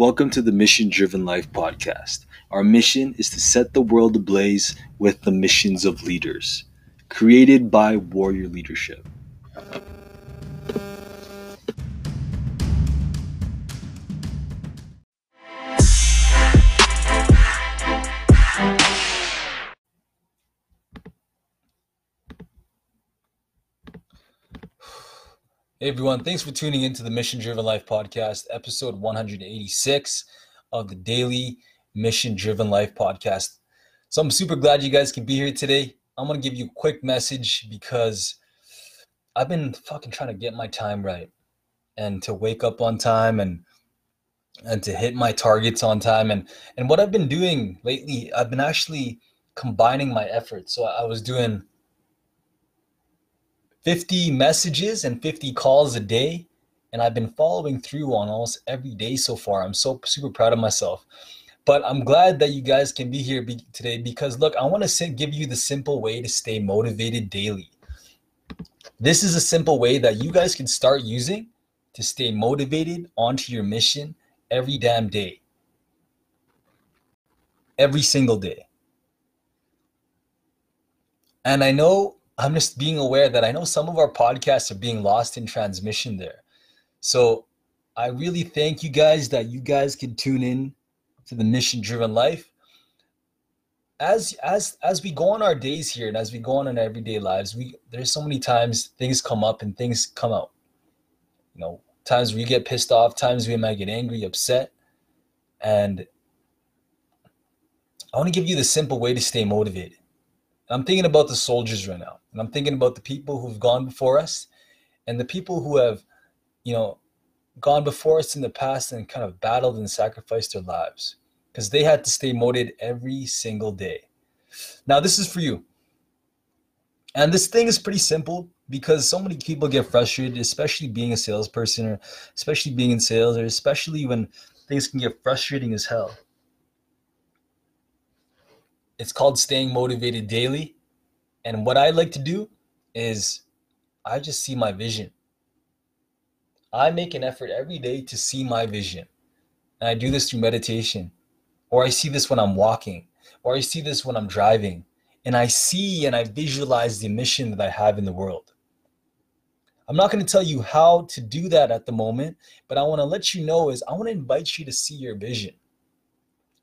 Welcome to the Mission Driven Life podcast. Our mission is to set the world ablaze with the missions of leaders, created by Warrior Leadership. Hey everyone, thanks for tuning into the Mission Driven Life podcast, episode 186 of the Daily Mission Driven Life podcast. So I'm super glad you guys can be here today. I'm going to give you a quick message because I've been fucking trying to get my time right and to wake up on time and and to hit my targets on time and and what I've been doing lately, I've been actually combining my efforts. So I was doing 50 messages and 50 calls a day. And I've been following through on almost every day so far. I'm so super proud of myself. But I'm glad that you guys can be here be- today because, look, I want to give you the simple way to stay motivated daily. This is a simple way that you guys can start using to stay motivated onto your mission every damn day. Every single day. And I know I'm just being aware that I know some of our podcasts are being lost in transmission there. So I really thank you guys that you guys can tune in to the mission driven life. As as as we go on our days here and as we go on in our everyday lives, we there's so many times things come up and things come out. You know, times we get pissed off, times we might get angry, upset. And I want to give you the simple way to stay motivated. I'm thinking about the soldiers right now. And I'm thinking about the people who've gone before us and the people who have, you know, gone before us in the past and kind of battled and sacrificed their lives because they had to stay motivated every single day. Now, this is for you. And this thing is pretty simple because so many people get frustrated, especially being a salesperson or especially being in sales or especially when things can get frustrating as hell. It's called staying motivated daily and what I like to do is I just see my vision. I make an effort every day to see my vision. And I do this through meditation, or I see this when I'm walking, or I see this when I'm driving. And I see and I visualize the mission that I have in the world. I'm not going to tell you how to do that at the moment, but I want to let you know is I want to invite you to see your vision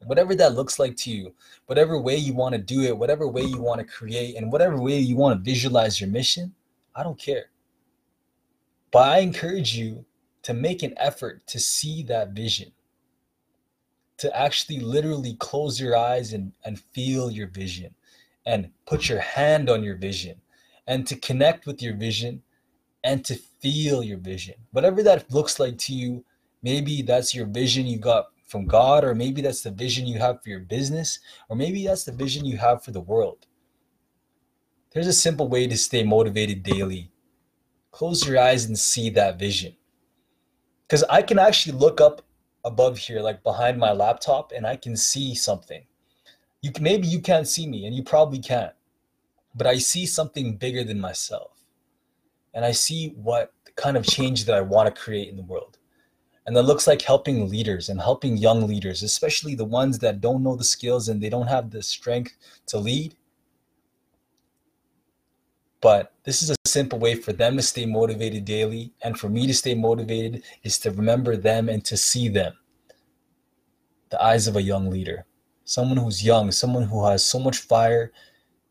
whatever that looks like to you, whatever way you want to do it, whatever way you want to create, and whatever way you want to visualize your mission, I don't care. But I encourage you to make an effort to see that vision, to actually literally close your eyes and, and feel your vision and put your hand on your vision and to connect with your vision and to feel your vision. Whatever that looks like to you, maybe that's your vision you got from God, or maybe that's the vision you have for your business, or maybe that's the vision you have for the world. There's a simple way to stay motivated daily. Close your eyes and see that vision. Because I can actually look up above here, like behind my laptop, and I can see something. You can maybe you can't see me, and you probably can't, but I see something bigger than myself. And I see what kind of change that I want to create in the world. And that looks like helping leaders and helping young leaders, especially the ones that don't know the skills and they don't have the strength to lead. But this is a simple way for them to stay motivated daily. And for me to stay motivated is to remember them and to see them. The eyes of a young leader, someone who's young, someone who has so much fire,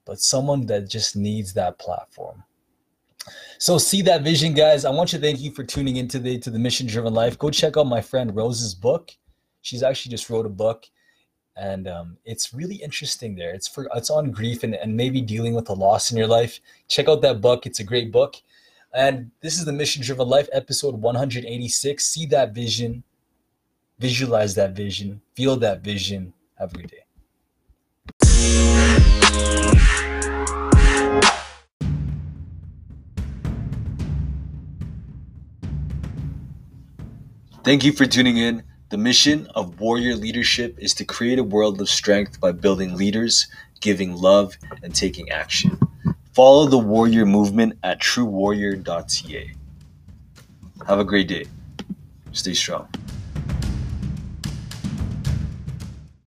but someone that just needs that platform. So see that vision, guys. I want you to thank you for tuning in today to the Mission Driven Life. Go check out my friend Rose's book. She's actually just wrote a book, and um, it's really interesting. There, it's for it's on grief and, and maybe dealing with a loss in your life. Check out that book. It's a great book. And this is the Mission Driven Life episode 186. See that vision, visualize that vision, feel that vision every day. Thank you for tuning in. The mission of Warrior Leadership is to create a world of strength by building leaders, giving love, and taking action. Follow the Warrior movement at truewarrior.ca. Have a great day. Stay strong.